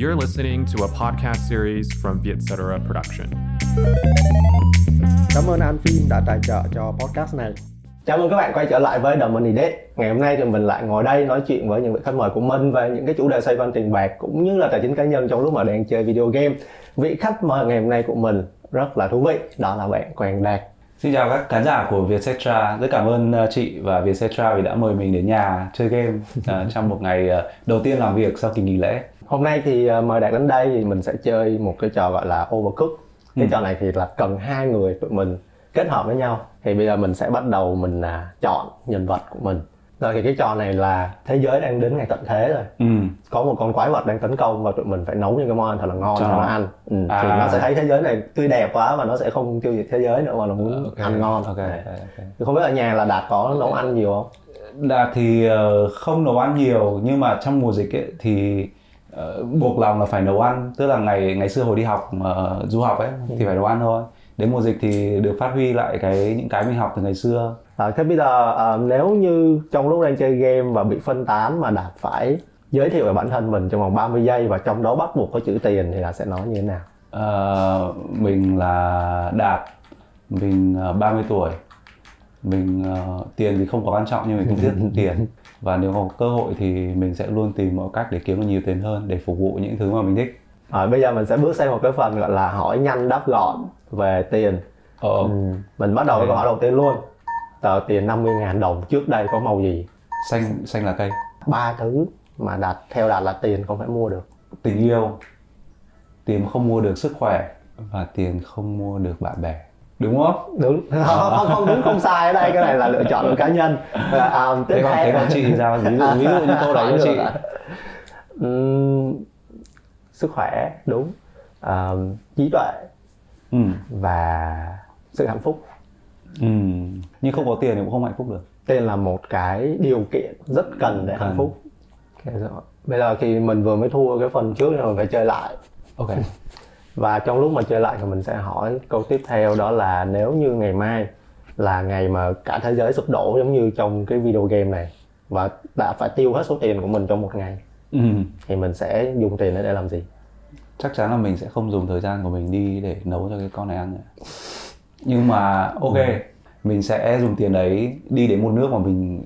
You're listening to a podcast series from Vietcetera Production. Cảm ơn An Phim đã tài trợ cho podcast này. Chào mừng các bạn quay trở lại với The Money Date. Ngày hôm nay thì mình lại ngồi đây nói chuyện với những vị khách mời của mình về những cái chủ đề xoay quanh tiền bạc cũng như là tài chính cá nhân trong lúc mà đang chơi video game. Vị khách mời ngày hôm nay của mình rất là thú vị, đó là bạn Quang Đạt. Xin chào các khán giả của Vietcetera, rất cảm ơn ờ, chị và Vietcetera vì đã mời mình đến nhà chơi game ờ, trong một ngày ờ, đầu tiên làm việc sau kỳ nghỉ lễ. Hôm nay thì ờ, mời Đạt đến đây thì mình sẽ chơi một cái trò gọi là Overcooked. Cái Ừ. trò này thì là cần hai người tụi mình kết hợp với nhau. Thì bây giờ mình sẽ bắt đầu mình à, chọn nhân vật của mình. Rồi thì cái trò này là thế giới đang đến ngày tận thế rồi. Ừ. có một con quái vật đang tấn công và tụi mình phải nấu những cái món ăn thật là ngon Cho nó ăn ừ. À. thì nó sẽ thấy thế giới này tươi đẹp quá và nó sẽ không tiêu diệt thế giới nữa mà nó muốn Ok. ăn ngon Ok. Đấy. ok, ok. thì không biết ở nhà là đạt có nấu ăn nhiều không Đạt thì ờ, không nấu ăn nhiều nhưng mà trong mùa dịch ấy, thì ờ, buộc lòng là phải nấu ăn tức là ngày ngày xưa hồi đi học ờ, du học ấy thì phải nấu ăn thôi. Đến mùa dịch thì được phát huy lại cái những cái mình học từ ngày xưa. À, thế bây giờ à, nếu như trong lúc đang chơi game và bị phân tán mà đạt phải giới thiệu về bản thân mình trong vòng 30 giây và trong đó bắt buộc có chữ tiền thì là sẽ nói như thế nào? Ờ, mình là Đạt mình ờ, 30 tuổi. Mình ờ, tiền thì không có quan trọng nhưng mình cũng thích tiền và nếu có cơ hội thì mình sẽ luôn tìm mọi cách để kiếm được nhiều tiền hơn để phục vụ những thứ mà mình thích. À, bây giờ mình sẽ bước sang một cái phần gọi là hỏi nhanh đáp gọn về tiền. Ờ, ừ. mình bắt đầu với Ok. câu hỏi đầu tiên luôn. Tờ tiền 50.000 đồng trước đây có màu gì? Xanh xanh là cây. Ba thứ mà đạt theo đạt là tiền không thể mua được. Tình yêu. Tiền không mua được sức khỏe và tiền không mua được bạn bè đúng không? Đúng. Không không đúng không sai ở đây. Cái này là lựa chọn của cá nhân. À, à, tiếp thế còn thế còn chị thì sao? Ví dụ ví dụ như câu đấy của chị. Ừm, sức khỏe đúng. À, trí tuệ. Ừ. và sự hạnh phúc. Ừ. nhưng không có tiền thì cũng không hạnh phúc được. Tên là một cái điều kiện rất cần để hạnh Cần. phúc. Ok, rồi. bây giờ thì mình vừa mới thua cái phần trước mình phải chơi lại. Ok và trong lúc mà chơi lại thì mình sẽ hỏi câu tiếp theo đó là nếu như ngày mai là ngày mà cả thế giới sụp đổ giống như trong cái video game này và đã phải tiêu hết số tiền của mình trong một ngày ừ. thì mình sẽ dùng tiền để làm gì chắc chắn là mình sẽ không dùng thời gian của mình đi để nấu cho cái con này ăn nữa. nhưng mà ok mình sẽ dùng tiền đấy đi đến một nước mà mình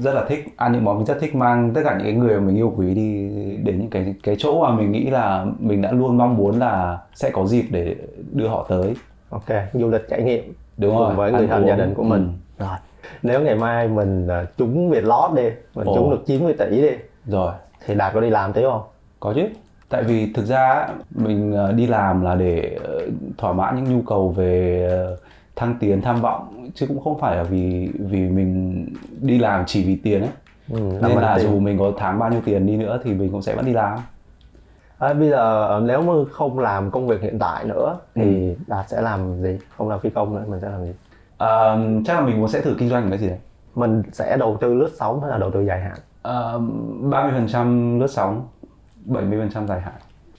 rất là thích ăn những món mình rất thích mang tất cả những cái người mà mình yêu quý đi đến những cái cái chỗ mà mình nghĩ là mình đã luôn mong muốn là sẽ có dịp để đưa họ tới. Ok du lịch trải nghiệm đúng cùng rồi với người thân gia đình của mình. Ừ. rồi nếu ngày mai mình ờ, trúng Việt lót đi mình Ồ. trúng được 90 tỷ đi rồi. thì đạt có đi làm tiếp không? Có chứ tại vì thực ra mình ờ, đi làm là để ờ, thỏa mãn những nhu cầu về ờ, thăng tiến tham vọng chứ cũng không phải là vì vì mình đi làm chỉ vì tiền ấy. Ừ, nên là tiền. dù mình có tháng bao nhiêu tiền đi nữa thì mình cũng sẽ vẫn đi làm. À, bây giờ ờ, nếu mà không làm công việc hiện tại nữa thì Ừ. đạt sẽ làm gì? Không làm phi công nữa mình sẽ làm gì? Ờ, chắc là mình cũng sẽ thử kinh doanh cái gì đấy. Mình sẽ đầu tư lướt sóng hay là đầu tư dài hạn? Ờ, 30% lướt sóng 70% dài hạn.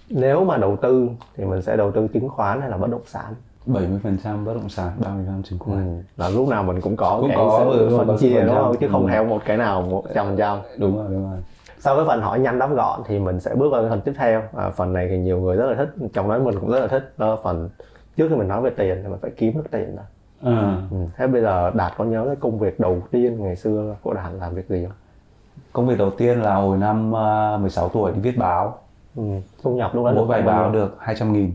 Nếu mà đầu tư thì mình sẽ đầu tư chứng khoán hay là bất động sản 70% bất động sản 30% chứng khoán ừ. là lúc nào mình cũng có Cũng cái có, sự ừ, phân có sự chia đúng không chứ không Ừ. theo một cái nào một trăm trăm đúng rồi đúng rồi sau cái phần hỏi nhanh đáp gọn thì mình sẽ bước vào cái phần tiếp theo à, phần này thì nhiều người rất là thích trong đó mình cũng rất là thích đó là phần trước khi mình nói về tiền thì mình phải kiếm được tiền đó ừ. thế bây giờ đạt có nhớ cái công việc đầu tiên ngày xưa của đạt làm việc gì không công việc đầu tiên là hồi năm ờ, 16 tuổi đi viết báo ừ. thu nhập lúc đó mỗi bài báo được 200 nghìn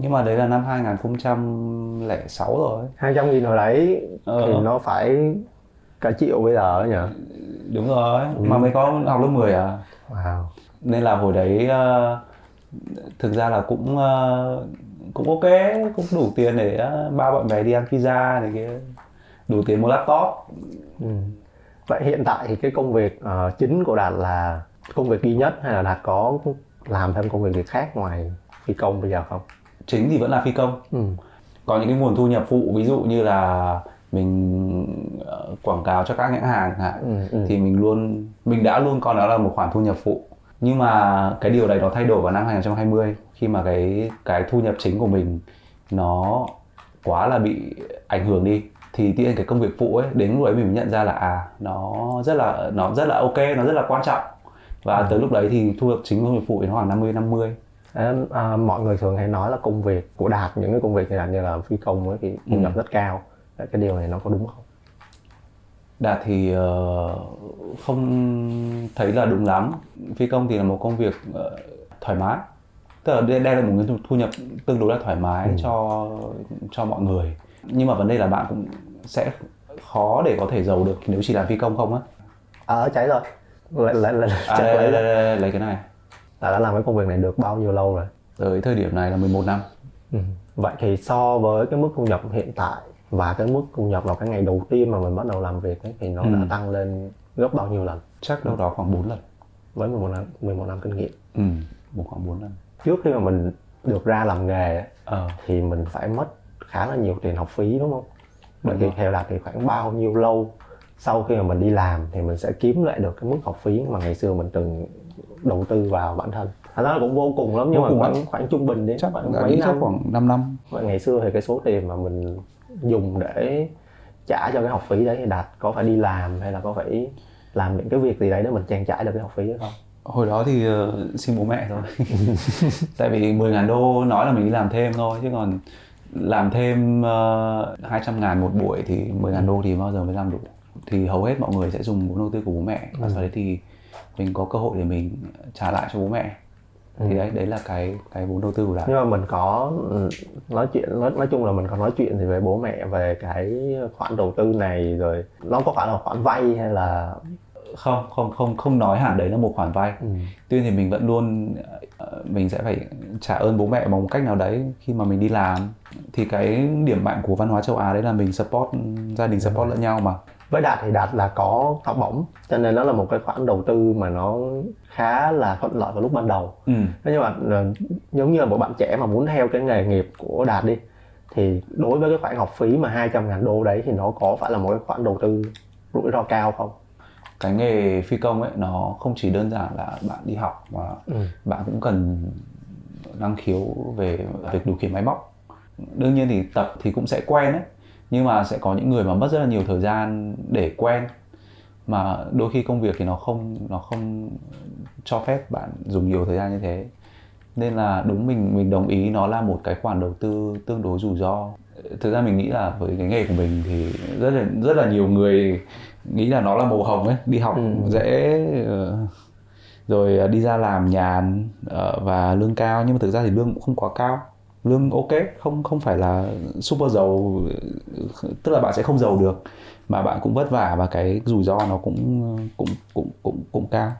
nhưng mà đấy là năm 2006 rồi. 200 nghìn hồi đấy Ờ. thì nó phải cả triệu bây giờ ấy nhỉ? Đúng rồi. Mà mới có học lớp 10 à? Wow. Nên là hồi đấy ờ, thực ra là cũng ờ, cũng ok cũng đủ tiền để ờ, ba bạn bè đi ăn pizza này kia. Đủ tiền mua laptop. Ừ. vậy hiện tại thì cái công việc chính của đạt là công việc duy nhất hay là đạt có làm thêm công việc gì khác ngoài phi công bây giờ không chính thì vẫn là phi công ừ. có những cái nguồn thu nhập phụ ví dụ như là mình ờ, quảng cáo cho các nhãn hàng hạn Ừ, ừ. thì mình luôn mình đã luôn coi nó là một khoản thu nhập phụ nhưng mà cái điều đấy nó thay đổi vào năm 2020 khi mà cái cái thu nhập chính của mình nó quá là bị ảnh hưởng đi thì tự nhiên cái công việc phụ ấy đến lúc đấy mình nhận ra là à nó rất là nó rất là ok nó rất là quan trọng và Ừ. tới lúc đấy thì thu nhập chính thu nhập phụ nó khoảng 50 50 À, mọi người thường hay nói là công việc của đạt những cái công việc như là như là phi công ấy thì thu nhập Ừ. rất cao cái điều này nó có đúng không Đạt thì ờ, không thấy là đúng lắm. Phi công thì là một công việc ờ, thoải mái. Tức là đây là một cái thu nhập tương đối là thoải mái Ừ. cho cho mọi người. Nhưng mà vấn đề là bạn cũng sẽ khó để có thể giàu được nếu chỉ làm phi công không á. à cháy rồi lấy lấy lấy, À, chắc đây, lấy đây, đây, lấy cái này. Là đã làm cái công việc này được bao nhiêu lâu rồi Tới thời điểm này là 11 năm. Ừ. Vậy thì so với cái mức thu nhập hiện tại và cái mức thu nhập vào cái ngày đầu tiên mà mình bắt đầu làm việc ấy, thì nó Ừ. đã tăng lên gấp bao nhiêu lần Chắc đâu đó khoảng 4 lần. với 11 năm 11 năm kinh nghiệm. Ừ, một khoảng 4 lần. Trước khi mà mình được ra làm nghề ấy, Ờ. thì mình phải mất khá là nhiều tiền học phí đúng không? Vậy thì theo đạt thì khoảng bao nhiêu lâu sau khi mà mình đi làm thì mình sẽ kiếm lại được cái mức học phí mà ngày xưa mình từng đầu tư vào bản thân. Thật ra là cũng vô cùng lắm nhưng Vô mà khoảng lắm. khoảng trung bình đi Chắc khoảng mấy chắc năm. khoảng 5 năm. Vậy ngày xưa thì cái số tiền mà mình dùng để trả cho cái học phí đấy thì đạt có phải đi làm hay là có phải làm những cái việc gì đấy để mình trang trải được cái học phí đó không? Hồi đó thì ờ, xin bố mẹ thôi Tại vì 10 ngàn đô nói là mình đi làm thêm thôi Chứ còn làm thêm uh, 200 ngàn một buổi thì 10 ngàn đô thì bao giờ mới làm đủ Thì hầu hết mọi người sẽ dùng vốn đầu tư của bố mẹ Và sau đấy thì mình có cơ hội để mình trả lại cho bố mẹ. Thì đấy, đấy là cái cái vốn đầu tư của Đạt Nhưng mà mình có ừ, nói chuyện nói, nói chung là mình có nói chuyện thì với bố mẹ về cái khoản đầu tư này rồi nó có phải là khoản vay hay là? Không, không, không, không nói hẳn đấy là một khoản vay. Ừ. Tuy nhiên thì mình vẫn luôn ờ, mình sẽ phải trả ơn bố mẹ bằng một cách nào đấy khi mà mình đi làm. Thì cái điểm mạnh của văn hóa châu Á đấy là mình support gia đình support lẫn nhau mà với đạt thì đạt là có học bổng cho nên nó là một cái khoản đầu tư mà nó khá là thuận lợi vào lúc ban đầu ừ. Thế nhưng mà ờ, giống như là một bạn trẻ mà muốn theo cái nghề nghiệp của Đạt đi thì đối với cái khoản học phí mà 200 ngàn đô đấy thì nó có phải là một cái khoản đầu tư rủi ro cao không? cái nghề phi công ấy nó không chỉ đơn giản là bạn đi học mà Ừ. bạn cũng cần năng khiếu về việc điều khiển máy móc đương nhiên thì tập thì cũng sẽ quen ấy nhưng mà sẽ có những người mà mất rất là nhiều thời gian để quen. Mà đôi khi công việc thì nó không nó không cho phép bạn dùng nhiều thời gian như thế. Nên là đúng mình mình đồng ý nó là một cái khoản đầu tư tương đối rủi ro. Thực ra mình nghĩ là với cái nghề của mình thì rất là rất là nhiều người nghĩ là nó là màu hồng ấy đi học Ừ. dễ ờ, rồi đi ra làm nhàn ờ, và lương cao. Nhưng mà thực ra thì lương cũng không quá cao lương ok không không phải là super giàu tức là bạn sẽ không giàu được mà bạn cũng vất vả và cái rủi ro nó cũng cũng cũng cũng cũng cao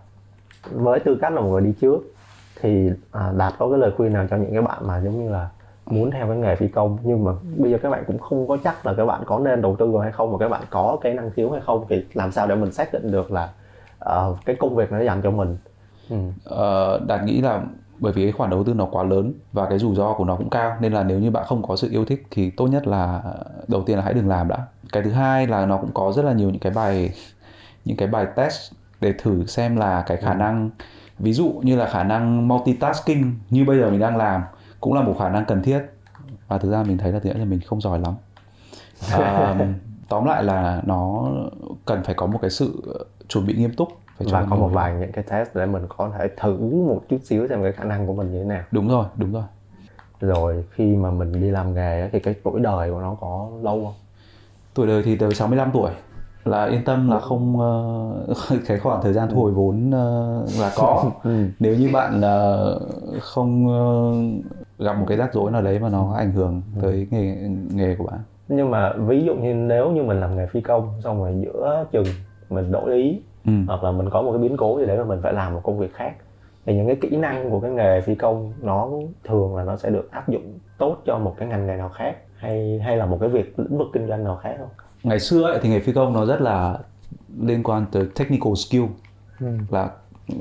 Với tư cách là một người đi trước thì à, Đạt có cái lời khuyên nào cho những cái bạn mà giống như là muốn theo cái nghề phi công nhưng mà bây giờ các bạn cũng không có chắc là các bạn có nên đầu tư vào hay không mà các bạn có cái năng khiếu hay không thì làm sao để mình xác định được là ờ, cái công việc nó dành cho mình ừ. Ờ, đạt nghĩ là bởi vì cái khoản đầu tư nó quá lớn và cái rủi ro của nó cũng cao nên là nếu như bạn không có sự yêu thích thì tốt nhất là đầu tiên là hãy đừng làm đã. Cái thứ hai là nó cũng có rất là nhiều những cái bài những cái bài test để thử xem là cái khả năng ví dụ như là khả năng multitasking như bây giờ mình đang làm cũng là một khả năng cần thiết. Và thực ra mình thấy là thực là mình không giỏi lắm. À, tóm lại là nó cần phải có một cái sự chuẩn bị nghiêm túc phải và có một vài những cái test để mình có thể thử một chút xíu xem cái khả năng của mình như thế nào. Đúng rồi đúng rồi. Rồi khi mà mình đi làm nghề thì cái tuổi đời của nó có lâu không? Tuổi đời thì tới 65 tuổi. Là yên tâm là không ờ, cái khoảng thời gian thu hồi vốn ờ, là có. Ừ. nếu như bạn ờ, không ờ, gặp một cái rắc rối nào đấy mà nó ảnh hưởng tới nghề nghề của bạn. Nhưng mà ví dụ như nếu như mình làm nghề phi công xong rồi giữa chừng mình đổi ý ừ. hoặc là mình có một cái biến cố gì đấy mà mình phải làm một công việc khác thì những cái kỹ năng của cái nghề phi công nó thường là nó sẽ được áp dụng tốt cho một cái ngành nghề nào khác hay hay là một cái việc lĩnh vực kinh doanh nào khác không? Ngày xưa ấy, thì nghề phi công nó rất là liên quan tới technical skill là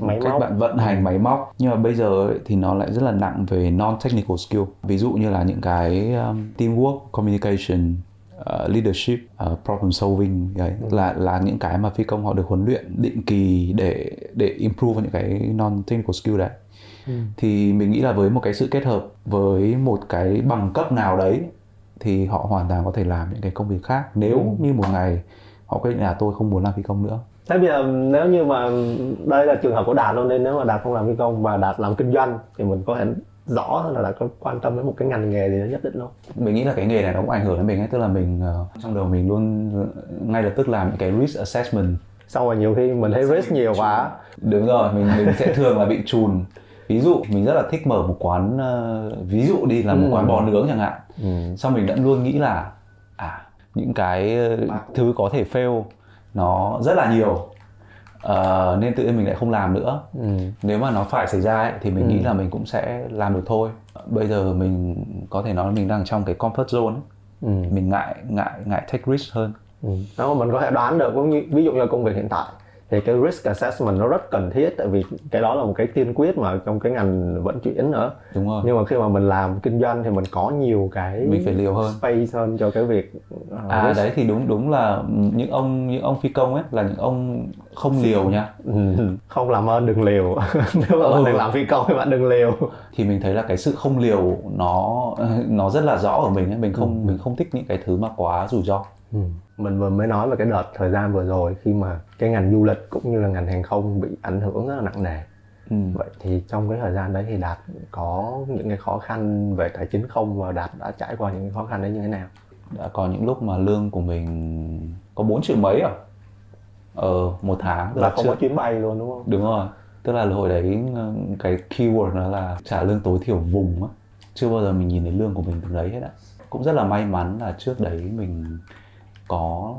Máy cách móc. bạn vận hành máy móc. Nhưng mà bây giờ ấy, thì nó lại rất là nặng về non technical skill. Ví dụ như là những cái um, teamwork communication uh, leadership uh, problem solving đấy là là những cái mà phi công họ được huấn luyện định kỳ để để improve những cái non technical skill đấy. Thì mình nghĩ là với một cái sự kết hợp với một cái bằng cấp nào đấy thì họ hoàn toàn có thể làm những cái công việc khác. Nếu như một ngày họ quyết định là tôi không muốn làm phi công nữa. Thế bây giờ nếu như mà đây là trường hợp của đạt luôn nên nếu mà đạt không làm phi công và đạt làm kinh doanh thì mình có thể rõ hơn là có quan tâm đến một cái ngành nghề gì đó nhất định không? Mình nghĩ là cái nghề này nó cũng ảnh hưởng đến mình ấy tức là mình ờ, trong đầu mình luôn ngay lập tức làm những cái risk assessment. Xong rồi nhiều khi mình thấy risk nhiều quá. Đúng rồi mình mình sẽ thường là bị chùn. Ví dụ mình rất là thích mở một quán ờ, ví dụ đi là một Ừ. quán bò nướng chẳng hạn. Ừ. xong mình đã luôn nghĩ là à những cái ờ, thứ có thể fail nó rất là nhiều Ờ, nên tự nhiên mình lại không làm nữa Ừ. nếu mà nó phải xảy ra ấy, thì mình Ừ. nghĩ là mình cũng sẽ làm được thôi bây giờ mình có thể nói là mình đang trong cái comfort zone ấy. Ừ. mình ngại ngại ngại take risk hơn Ừ. Đó, mình có thể đoán được ví dụ như công việc hiện tại thì cái risk assessment nó rất cần thiết tại vì cái đó là một cái tiên quyết mà trong cái ngành vận chuyển nữa đúng rồi nhưng mà khi mà mình làm kinh doanh thì mình có nhiều cái Mình phải liều hơn. space hơn cho cái việc uh, à risk. đấy thì đúng đúng là những ông những ông phi công ấy là những ông không liều nha Ừ. không làm ơn đừng liều nếu mà bạn Ừ. đang làm phi công thì bạn đừng liều thì mình thấy là cái sự không liều nó nó rất là rõ ở mình ấy mình không mình không thích những cái thứ mà quá rủi ro Ừ. mình vừa mới nói về cái đợt thời gian vừa rồi khi mà cái ngành du lịch cũng như là ngành hàng không bị ảnh hưởng rất là nặng nề. Ừ. vậy thì trong cái thời gian đấy thì đạt có những cái khó khăn về tài chính không và đạt đã trải qua những khó khăn đấy như thế nào? Đã có những lúc mà lương của mình có 4 triệu mấy à? Ờ một tháng là không chưa- có chuyến bay luôn đúng không? Đúng rồi. Tức là hồi đấy ờ, cái keyword nó là trả lương tối thiểu vùng á. Chưa bao giờ mình nhìn thấy lương của mình từ đấy hết á. Cũng rất là may mắn là trước đấy mình có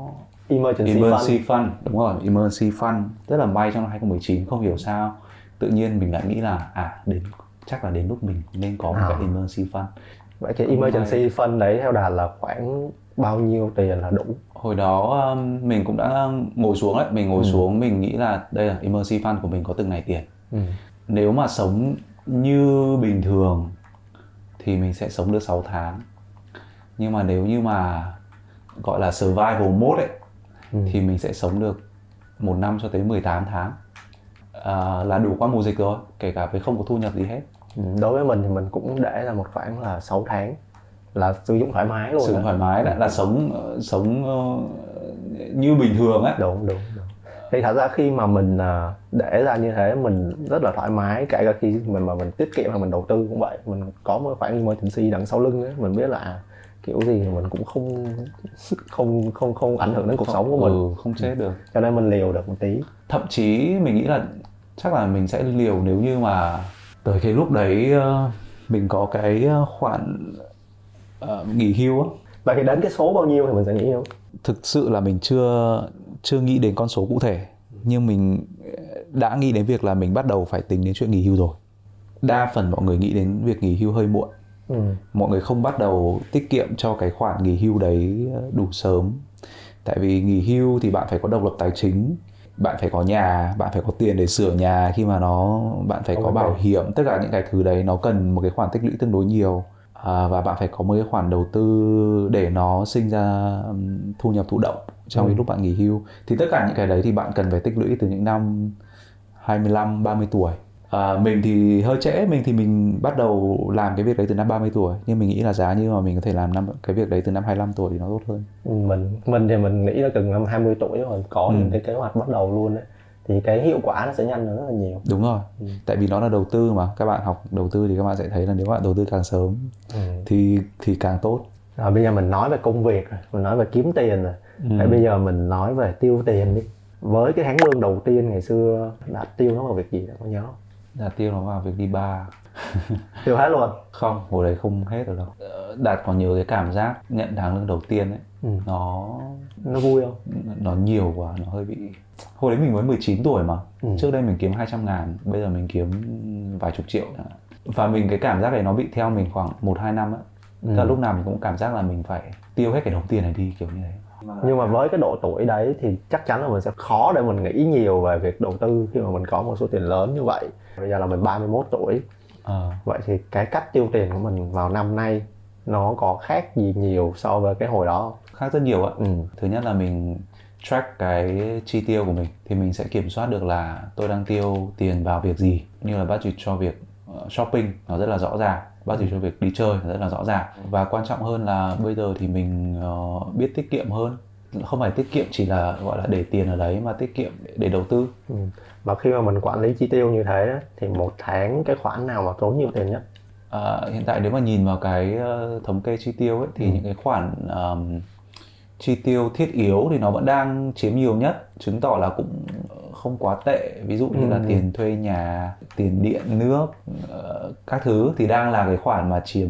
emergency, emergency fund. fund đúng rồi emergency fund. Rất là may trong năm 2019 không hiểu sao. Tự nhiên mình lại nghĩ là à đến chắc là đến lúc mình nên có một À. cái emergency fund. Vậy cái emergency fund đấy theo đạt là khoảng bao nhiêu tiền là đủ? Hồi đó um, mình cũng đã ngồi xuống đấy mình ngồi Ừ. xuống mình nghĩ là đây là emergency fund của mình có từng này tiền. Ừ. nếu mà sống như bình thường thì mình sẽ sống được 6 tháng. Nhưng mà nếu như mà gọi là survival mode ấy Ừ. thì mình sẽ sống được một năm cho tới 18 tháng. À, là đủ qua mùa dịch rồi kể cả với không có thu nhập gì hết. Ừ, đối với mình thì mình cũng để là một khoản là 6 tháng là sử dụng thoải mái luôn sử dụng thoải mái đã là sống sống ờ, như bình thường á. Đúng đúng đúng. Thì thật ra khi mà mình à, để ra như thế mình rất là thoải mái kể cả khi mình mà mình tiết kiệm hoặc mình đầu tư cũng vậy. Mình có một khoản emergency đằng sau lưng ấy mình biết là à, kiểu gì mình cũng không không không không ảnh hưởng đến cuộc sống của mình. ừ, không chết được. Cho nên mình liều được một tí. Thậm chí mình nghĩ là chắc là mình sẽ liều nếu như mà tới cái lúc đấy ờ, mình có cái ờ, khoản ờ, nghỉ hưu á. Và khi đến cái số bao nhiêu thì mình sẽ nghĩ không thực sự là mình chưa chưa nghĩ đến con số cụ thể. Nhưng mình đã nghĩ đến việc là mình bắt đầu phải tính đến chuyện nghỉ hưu rồi. Đa phần mọi người nghĩ đến việc nghỉ hưu hơi muộn ừ. mọi người không bắt đầu tiết kiệm cho cái khoản nghỉ hưu đấy đủ sớm tại vì nghỉ hưu thì bạn phải có độc lập tài chính bạn phải có nhà bạn phải có tiền để sửa nhà khi mà nó bạn phải Có đề. bảo hiểm tất cả những cái thứ đấy nó cần một cái khoản tích lũy tương đối nhiều à, và bạn phải có một cái khoản đầu tư để nó sinh ra thu nhập thụ động trong cái Ừ. lúc bạn nghỉ hưu thì tất cả những cái đấy thì bạn cần phải tích lũy từ những năm 25 30 tuổi À, mình thì hơi trễ, mình thì mình bắt đầu làm cái việc đấy từ năm 30 tuổi Nhưng mình nghĩ là giá như mà mình có thể làm năm cái việc đấy từ năm 25 tuổi thì nó tốt hơn Ừ, mình mình thì mình nghĩ là từng năm 20 tuổi rồi có Ừ. những cái kế hoạch bắt đầu luôn đấy thì cái hiệu quả nó sẽ nhanh hơn rất là nhiều Đúng rồi, Ừ. tại vì nó là đầu tư mà Các bạn học đầu tư thì các bạn sẽ thấy là nếu bạn đầu tư càng sớm ừ. thì thì càng tốt Rồi bây giờ mình nói về công việc rồi, mình nói về kiếm tiền rồi. Ừ. Bây giờ mình nói về tiêu tiền đi. Với cái tháng lương đầu tiên ngày xưa đã tiêu nó vào việc gì đã có nhớ không? Đạt tiêu nó vào việc đi bar Tiêu hết luôn. Không, hồi đấy không hết được đâu Ờ, Đạt còn nhớ cái cảm giác nhận tháng lương đầu tiên ấy Ừ. Nó Nó vui không? nó nhiều quá, nó hơi bị Hồi đấy mình mới 19 tuổi mà Ừ. Trước đây mình kiếm 200 ngàn, bây giờ mình kiếm vài chục triệu. Và mình cái cảm giác này nó bị theo mình khoảng 1-2 năm á Ừ. Tức là lúc nào mình cũng cảm giác là mình phải tiêu hết cái đồng tiền này đi kiểu như thế Nhưng mà với cái độ tuổi đấy thì chắc chắn là mình sẽ khó để mình nghĩ nhiều về việc đầu tư khi mà mình có một số tiền lớn như vậy. Bây giờ là mình 31 tuổi. Ờ, Vậy thì cái cách tiêu tiền của mình vào năm nay nó có khác gì nhiều so với cái hồi đó khác rất nhiều ạ Ừ. Thứ nhất là mình track cái chi tiêu của mình Thì mình sẽ kiểm soát được là tôi đang tiêu tiền vào việc gì Như là budget cho việc ờ, shopping nó rất là rõ ràng Budget cho việc đi chơi rất là rõ ràng Và quan trọng hơn là bây giờ thì mình ờ, biết tiết kiệm hơn không phải tiết kiệm chỉ là gọi là để tiền ở đấy mà tiết kiệm để đầu tư ừ. và khi mà mình quản lý chi tiêu như thế thì một tháng cái khoản nào mà tốn nhiều tiền nhất à, hiện tại nếu mà nhìn vào cái uh, thống kê chi tiêu ấy thì ừ. những cái khoản um, chi tiêu thiết yếu thì nó vẫn đang chiếm nhiều nhất chứng tỏ là cũng không quá tệ. Ví dụ như ừ. là tiền thuê nhà tiền điện nước uh, các thứ thì đang là cái khoản mà chiếm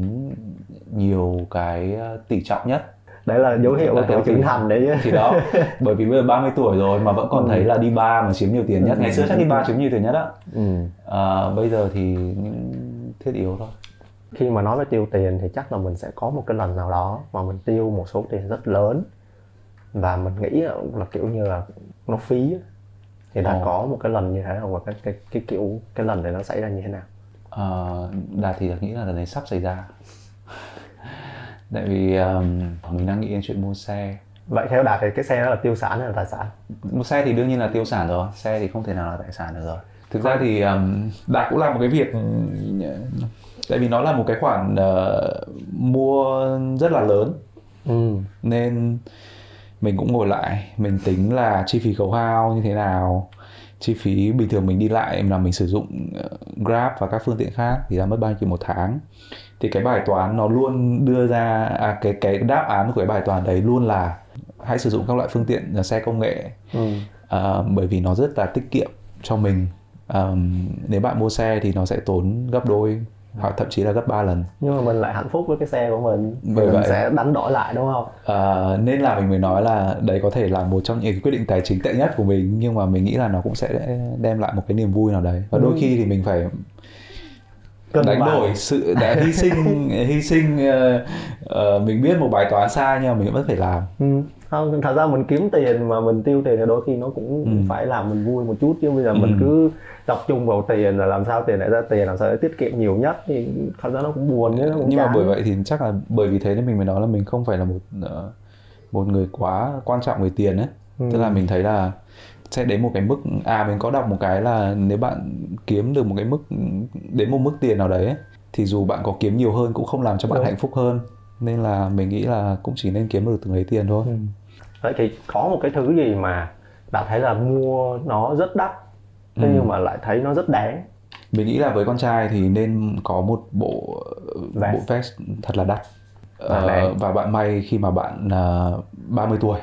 nhiều cái tỷ trọng nhất. Đấy là dấu hiệu của tuổi trưởng thành đấy chứ. thì đó bởi vì bây giờ 30 tuổi rồi mà vẫn còn ừ. thấy là đi ba mà chiếm nhiều tiền nhất. Ngày xưa chắc đi ba chiếm nhiều tiền nhất á. Ừ. à, bây giờ thì những thiết yếu thôi. Khi mà nói về tiêu tiền thì chắc là mình sẽ có một cái lần nào đó mà mình tiêu một số tiền rất lớn. Và mình nghĩ là, là kiểu như là nó phí thì đã Ồ. có một cái lần như thế không và cái cái cái kiểu cái lần này nó xảy ra như thế nào? À, đạt thì đạt nghĩ là lần này sắp xảy ra. Tại vì um, mình đang nghĩ đến chuyện mua xe. Vậy theo đạt thì cái xe đó là tiêu sản hay là tài sản? Mua xe thì đương nhiên là tiêu sản rồi. Xe thì không thể nào là tài sản được rồi. Thực ra thì um, đạt cũng làm một cái việc tại vì nó là một cái khoản uh, mua rất là lớn. Ừ. nên mình cũng ngồi lại mình tính là chi phí khấu hao như thế nào chi phí bình thường mình đi lại là mình sử dụng ờ, Grab và các phương tiện khác thì đã mất bao nhiêu một tháng. Thì cái bài toán nó luôn đưa ra à, cái cái đáp án của cái bài toán đấy luôn là hãy sử dụng các loại phương tiện là xe công nghệ. Ừ. à, bởi vì nó rất là tiết kiệm cho mình. À, nếu bạn mua xe thì nó sẽ tốn gấp đôi hoặc thậm chí là gấp 3 lần. Nhưng mà mình lại hạnh phúc với cái xe của mình. Bởi mình vậy. sẽ đánh đổi lại đúng không? À, nên là mình mới nói là đấy có thể là một trong những quyết định tài chính tệ nhất của mình nhưng mà mình nghĩ là nó cũng sẽ đem lại một cái niềm vui nào đấy. Và đôi ừ. khi thì mình phải Cân đánh đổi sự đã hy sinh hy sinh uh, uh, mình biết một bài toán sai nhưng mà mình vẫn phải làm. Ừ. không thật ra mình kiếm tiền mà mình tiêu tiền thì đôi khi nó cũng ừ. phải làm mình vui một chút chứ bây giờ ừ. mình cứ tập trung vào tiền là làm sao tiền lại ra tiền làm sao để tiết kiệm nhiều nhất thì thật ra nó cũng buồn chứ nó cũng nhưng chán. mà bởi vậy thì chắc là bởi vì thế nên mình mới nói là mình không phải là một uh, một người quá quan trọng về tiền ấy ừ. tức là mình thấy là sẽ đến một cái mức à mình có đọc một cái là nếu bạn kiếm được một cái mức đến một mức tiền nào đấy ấy, thì dù bạn có kiếm nhiều hơn cũng không làm cho bạn Đúng. hạnh phúc hơn nên là mình nghĩ là cũng chỉ nên kiếm được từng ấy tiền thôi ừ. Vậy thì có một cái thứ gì mà bạn thấy là mua nó rất đắt thế ừ. nhưng mà lại thấy nó rất đáng? Mình nghĩ là với con trai thì nên có một bộ vest. bộ vest thật là đắt. Ờ, và bạn may khi mà bạn uh, ờ, 30 tuổi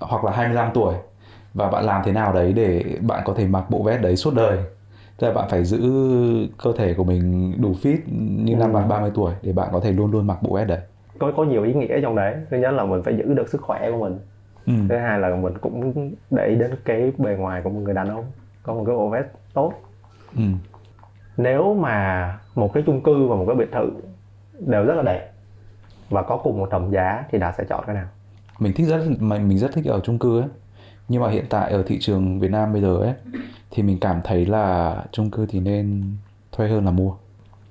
hoặc là 25 tuổi. Và bạn làm thế nào đấy để bạn có thể mặc bộ vest đấy suốt đời. Tức là bạn phải giữ cơ thể của mình đủ fit như năm ừ. bạn 30 tuổi để bạn có thể luôn luôn mặc bộ vest đấy. Có có nhiều ý nghĩa trong đấy. Thứ nhất là mình phải giữ được sức khỏe của mình ừ. thứ hai là mình cũng để ý đến cái bề ngoài của một người đàn ông có một cái bộ vest tốt. Ừ. nếu mà một cái chung cư và một cái biệt thự đều rất là đẹp và có cùng một tầm giá thì đạt sẽ chọn cái nào? Mình thích rất mình rất thích ở chung cư ấy. Nhưng mà hiện tại ở thị trường Việt Nam bây giờ ấy thì mình cảm thấy là chung cư thì nên thuê hơn là mua.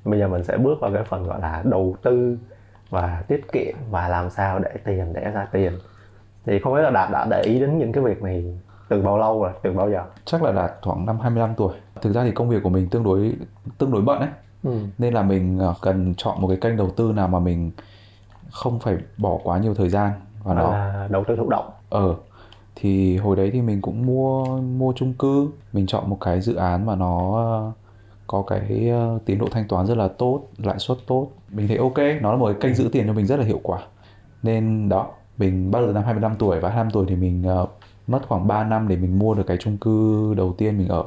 Bây giờ mình sẽ bước vào cái phần gọi là đầu tư và tiết kiệm và làm sao để tiền để ra tiền thì không biết là đạt đã để ý đến những cái việc này từ bao lâu rồi từ bao giờ? Chắc là đạt khoảng năm 25 tuổi. Thực ra thì công việc của mình tương đối tương đối bận ấy. Ừ. nên là mình ờ, cần chọn một cái kênh đầu tư nào mà mình không phải bỏ quá nhiều thời gian vào nó. Là đầu tư thụ động. Ờ thì hồi đấy thì mình cũng mua mua chung cư. Mình chọn một cái dự án mà nó ờ, có cái ờ, tiến độ thanh toán rất là tốt lãi suất tốt. Mình thấy ok nó là một cái kênh giữ tiền cho mình rất là hiệu quả. Nên đó mình bắt đầu năm 25 tuổi và 25 tuổi thì mình uh, mất khoảng 3 năm để mình mua được cái chung cư đầu tiên mình ở.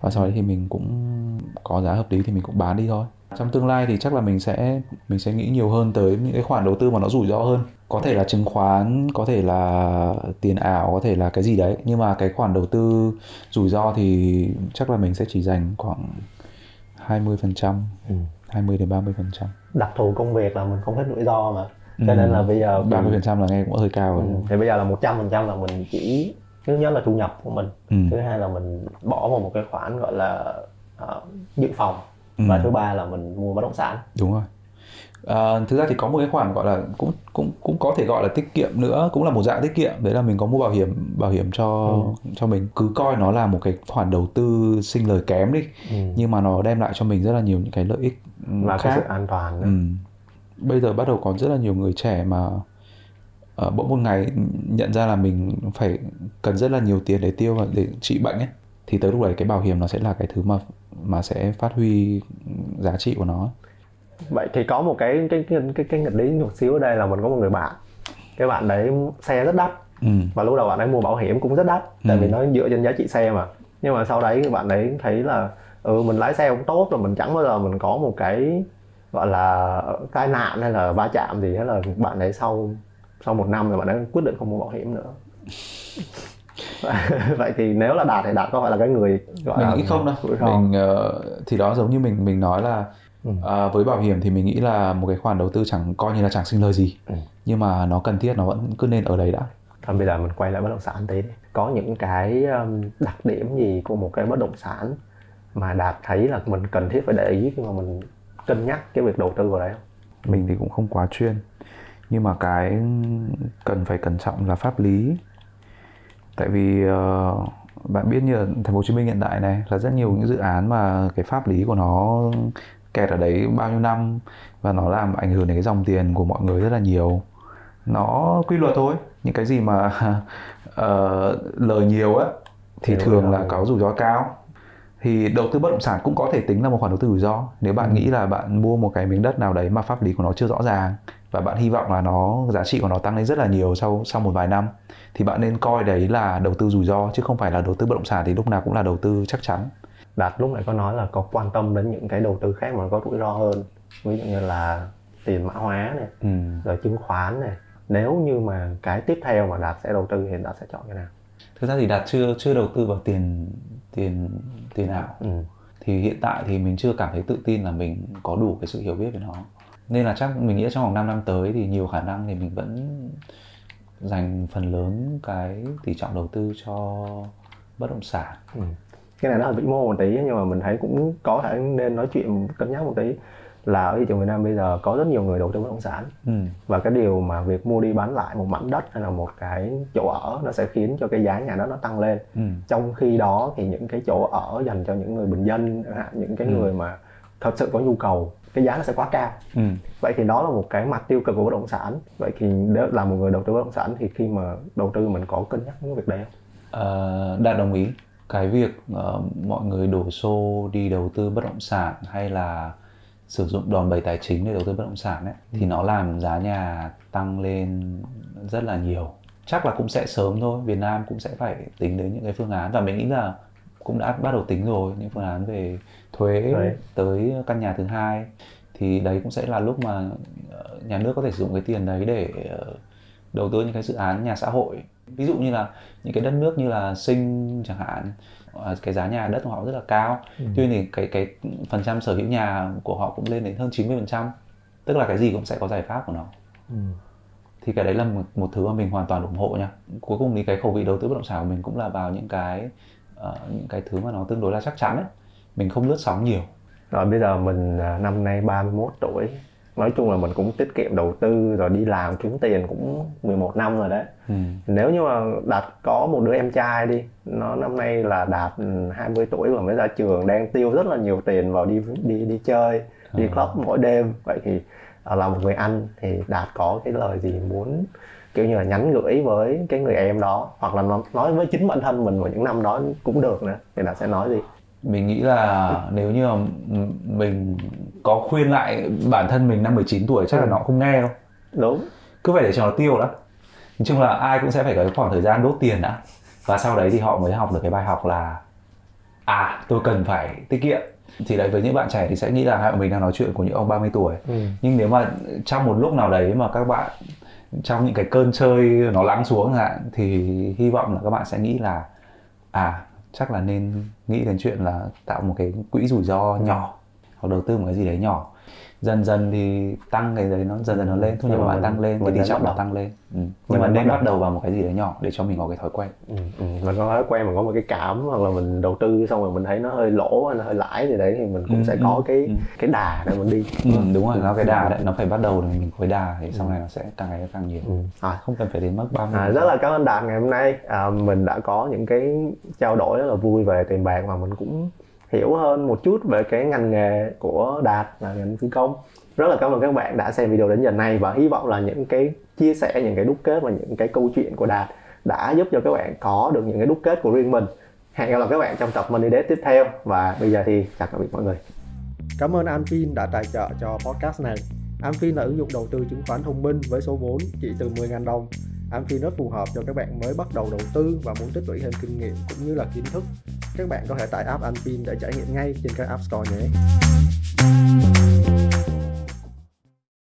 Và sau đấy thì mình cũng có giá hợp lý thì mình cũng bán đi thôi. Trong tương lai thì chắc là mình sẽ mình sẽ nghĩ nhiều hơn tới những cái khoản đầu tư mà nó rủi ro hơn. Có thể là chứng khoán có thể là tiền ảo có thể là cái gì đấy. Nhưng mà cái khoản đầu tư rủi ro thì chắc là mình sẽ chỉ dành khoảng 20 phần trăm ừ. 20 đến 30 phần trăm. Đặc thù công việc là mình không hết rủi ro mà cho ừ. nên là bây giờ 30 phần trăm là nghe cũng hơi cao rồi ừ. thì bây giờ là 100 phần trăm là mình chỉ thứ nhất là thu nhập của mình ừ. thứ hai là mình bỏ vào một cái khoản gọi là uh, dự phòng ừ. và thứ ba là mình mua bất động sản đúng rồi À, thực ra thì có một cái khoản gọi là cũng cũng cũng có thể gọi là tiết kiệm nữa cũng là một dạng tiết kiệm đấy là mình có mua bảo hiểm bảo hiểm cho ừ. cho mình cứ coi nó là một cái khoản đầu tư sinh lời kém đi ừ. nhưng mà nó đem lại cho mình rất là nhiều những cái lợi ích và khác. cái sự an toàn nữa. Ừ. bây giờ bắt đầu có rất là nhiều người trẻ mà uh, bỗng một ngày nhận ra là mình phải cần rất là nhiều tiền để tiêu và để trị bệnh ấy thì tới lúc đấy cái bảo hiểm nó sẽ là cái thứ mà mà sẽ phát huy giá trị của nó vậy thì có một cái cái cái cái, cái nghịch lý một xíu ở đây là mình có một người bạn cái bạn đấy xe rất đắt ừ. và lúc đầu bạn ấy mua bảo hiểm cũng rất đắt tại Ừ. vì nó dựa trên giá trị xe mà nhưng mà sau đấy bạn ấy thấy là ừ mình lái xe không tốt rồi mình chẳng bao giờ mình có một cái gọi là tai nạn hay là va chạm gì hết là bạn ấy sau sau một năm rồi bạn ấy quyết định không mua bảo hiểm nữa vậy thì nếu là đạt thì đạt có phải là cái người gọi mình là nghĩ không đâu ro mình ờ, thì đó giống như mình mình nói là Ừ. ờ, với bảo hiểm thì mình nghĩ là một cái khoản đầu tư chẳng coi như là chẳng sinh lời gì Ừ. nhưng mà nó cần thiết nó vẫn cứ nên ở đấy đã Thôi bây giờ mình quay lại bất động sản tí. Có những cái đặc điểm gì của một cái bất động sản mà Đạt thấy là mình cần thiết phải để ý khi mà mình cân nhắc cái việc đầu tư vào đấy không? mình thì cũng không quá chuyên. Nhưng mà cái cần phải cẩn trọng là pháp lý. Tại vì ờ, bạn biết như ở thành phố Hồ Chí Minh hiện tại này là rất nhiều những dự án mà cái pháp lý của nó kẹt ở đấy bao nhiêu năm và nó làm ảnh hưởng đến cái dòng tiền của mọi người rất là nhiều. Nó quy luật thôi. Những cái gì mà ờ, lời nhiều á thì thường là có rủi ro cao thì đầu tư bất động sản cũng có thể tính là một khoản đầu tư rủi ro nếu bạn nghĩ là bạn mua một cái miếng đất nào đấy mà pháp lý của nó chưa rõ ràng và bạn hy vọng là nó giá trị của nó tăng lên rất là nhiều sau sau một vài năm thì bạn nên coi đấy là đầu tư rủi ro chứ không phải là đầu tư bất động sản thì lúc nào cũng là đầu tư chắc chắn Đạt lúc nãy có nói là có quan tâm đến những cái đầu tư khác mà có rủi ro hơn. Ví dụ như là tiền mã hóa này, ừ. rồi chứng khoán này. Nếu như mà cái tiếp theo mà Đạt sẽ đầu tư thì Đạt sẽ chọn cái nào? thực ra thì đạt chưa chưa đầu tư vào tiền tiền tiền ảo Ừ. thì hiện tại thì mình chưa cảm thấy tự tin là mình có đủ cái sự hiểu biết về nó nên là chắc mình nghĩ trong vòng 5 năm tới thì nhiều khả năng thì mình vẫn dành phần lớn cái tỷ trọng đầu tư cho bất động sản Ừ. cái này nó hơi vĩ mô một tí nhưng mà mình thấy cũng có thể nên nói chuyện cân nhắc một tí là ở thị trường Việt Nam bây giờ có rất nhiều người đầu tư bất động sản ừ. và cái điều mà việc mua đi bán lại một mảnh đất hay là một cái chỗ ở nó sẽ khiến cho cái giá nhà đất nó tăng lên Ừ. trong khi đó thì những cái chỗ ở dành cho những người bình dân những cái Ừ. người mà thật sự có nhu cầu cái giá nó sẽ quá cao Ừ. vậy thì đó là một cái mặt tiêu cực của bất động sản vậy thì nếu là một người đầu tư bất động sản thì khi mà đầu tư mình có cân nhắc những việc đấy không Ờ, Đạt đồng ý cái việc ờ, mọi người đổ xô đi đầu tư bất động sản hay là sử dụng đòn bẩy tài chính để đầu tư bất động sản ấy, thì nó làm giá nhà tăng lên rất là nhiều. Chắc là cũng sẽ sớm thôi Việt Nam cũng sẽ phải tính đến những cái phương án. Và mình nghĩ là cũng đã bắt đầu tính rồi những phương án về thuế Thuế. tới căn nhà thứ hai. Thì đấy cũng sẽ là lúc mà ờ, nhà nước có thể sử dụng cái tiền đấy để ờ, đầu tư những cái dự án nhà xã hội. Ví dụ như là những cái đất nước như là sinh chẳng hạn cái giá nhà đất của họ rất là cao. Tuy nhiên thì cái cái phần trăm sở hữu nhà của họ cũng lên đến hơn 90% tức là cái gì cũng sẽ có giải pháp của nó. Thì cái đấy là một, một thứ mà mình hoàn toàn ủng hộ nha. Cuối cùng thì cái khẩu vị đầu tư bất động sản của mình cũng là vào những cái ờ, những cái thứ mà nó tương đối là chắc chắn ấy. Mình không lướt sóng nhiều. Rồi bây giờ mình à, năm nay 31 tuổi Nói chung là mình cũng tiết kiệm đầu tư rồi đi làm kiếm tiền cũng 11 năm rồi đấy. Ừ. Nếu như mà Đạt có một đứa em trai đi Nó năm nay là Đạt ừ, 20 tuổi và mới ra trường Đang tiêu rất là nhiều tiền vào đi đi đi chơi Đi club mỗi đêm. Vậy thì à, là một người anh thì Đạt có cái lời gì muốn kiểu như là nhắn gửi với cái người em đó hoặc là nó- nói với chính bản thân mình vào những năm đó cũng được nữa thì Đạt sẽ nói gì mình nghĩ là nếu như mà mình có khuyên lại bản thân mình năm 19 tuổi chắc là Ừ. nó không nghe đâu. Đúng. Cứ phải để cho nó tiêu đã nói chung là ai cũng sẽ phải có cái khoảng thời gian đốt tiền đã. Và sau đấy thì họ mới học được cái bài học là à tôi cần phải tiết kiệm. Thì đấy với những bạn trẻ thì sẽ nghĩ là hai mình đang nói chuyện của những ông 30 tuổi. Ừ. nhưng nếu mà trong một lúc nào đấy mà các bạn trong những cái cơn chơi nó lắng xuống hạn thì hy vọng là các bạn sẽ nghĩ là à chắc là nên nghĩ đến chuyện là tạo một cái quỹ rủi ro nhỏ, hoặc đầu tư một cái gì đấy nhỏ dần dần thì tăng cái đấy nó dần dần nó lên. thu nhập Nhưng của mà bạn tăng lên cái tỷ trọng nó tăng lên. Ừ. nhưng mà nên bắt đầu. vào một cái gì đấy nhỏ để cho mình có cái thói quen. Ừ, ừ. mình có thói quen mình có một cái cảm hoặc là mình đầu tư xong rồi mình thấy nó hơi lỗ hay nó hơi lãi gì đấy thì mình cũng Ừ, sẽ ừ, có cái ừ. cái đà để mình đi. Ừ, đúng rồi nó cái đà đấy. Nó phải bắt đầu mình có cái đà thì sau này nó sẽ càng ngày càng nhiều. Ừ. à, không cần phải đến mức 30 À, rất là cảm ơn Đạt ngày hôm nay. À, mình đã có những cái trao đổi rất là vui về tiền bạc mà mình cũng hiểu hơn một chút về cái ngành nghề của Đạt là ngành phi công. Rất là cảm ơn các bạn đã xem video đến giờ này và hy vọng là những cái chia sẻ, những cái đúc kết và những cái câu chuyện của Đạt đã giúp cho các bạn có được những cái đúc kết của riêng mình. Hẹn gặp lại các bạn trong tập Money Date tiếp theo và bây giờ thì chào tạm biệt mọi người. Cảm ơn Anfin đã tài trợ cho podcast này. Amfin là ứng dụng đầu tư chứng khoán thông minh với số vốn chỉ từ 10.000 đồng. Amfin rất phù hợp cho các bạn mới bắt đầu đầu tư và muốn tích lũy thêm kinh nghiệm cũng như là kiến thức. Các bạn có thể tải app Amfin để trải nghiệm ngay trên các App Store nhé.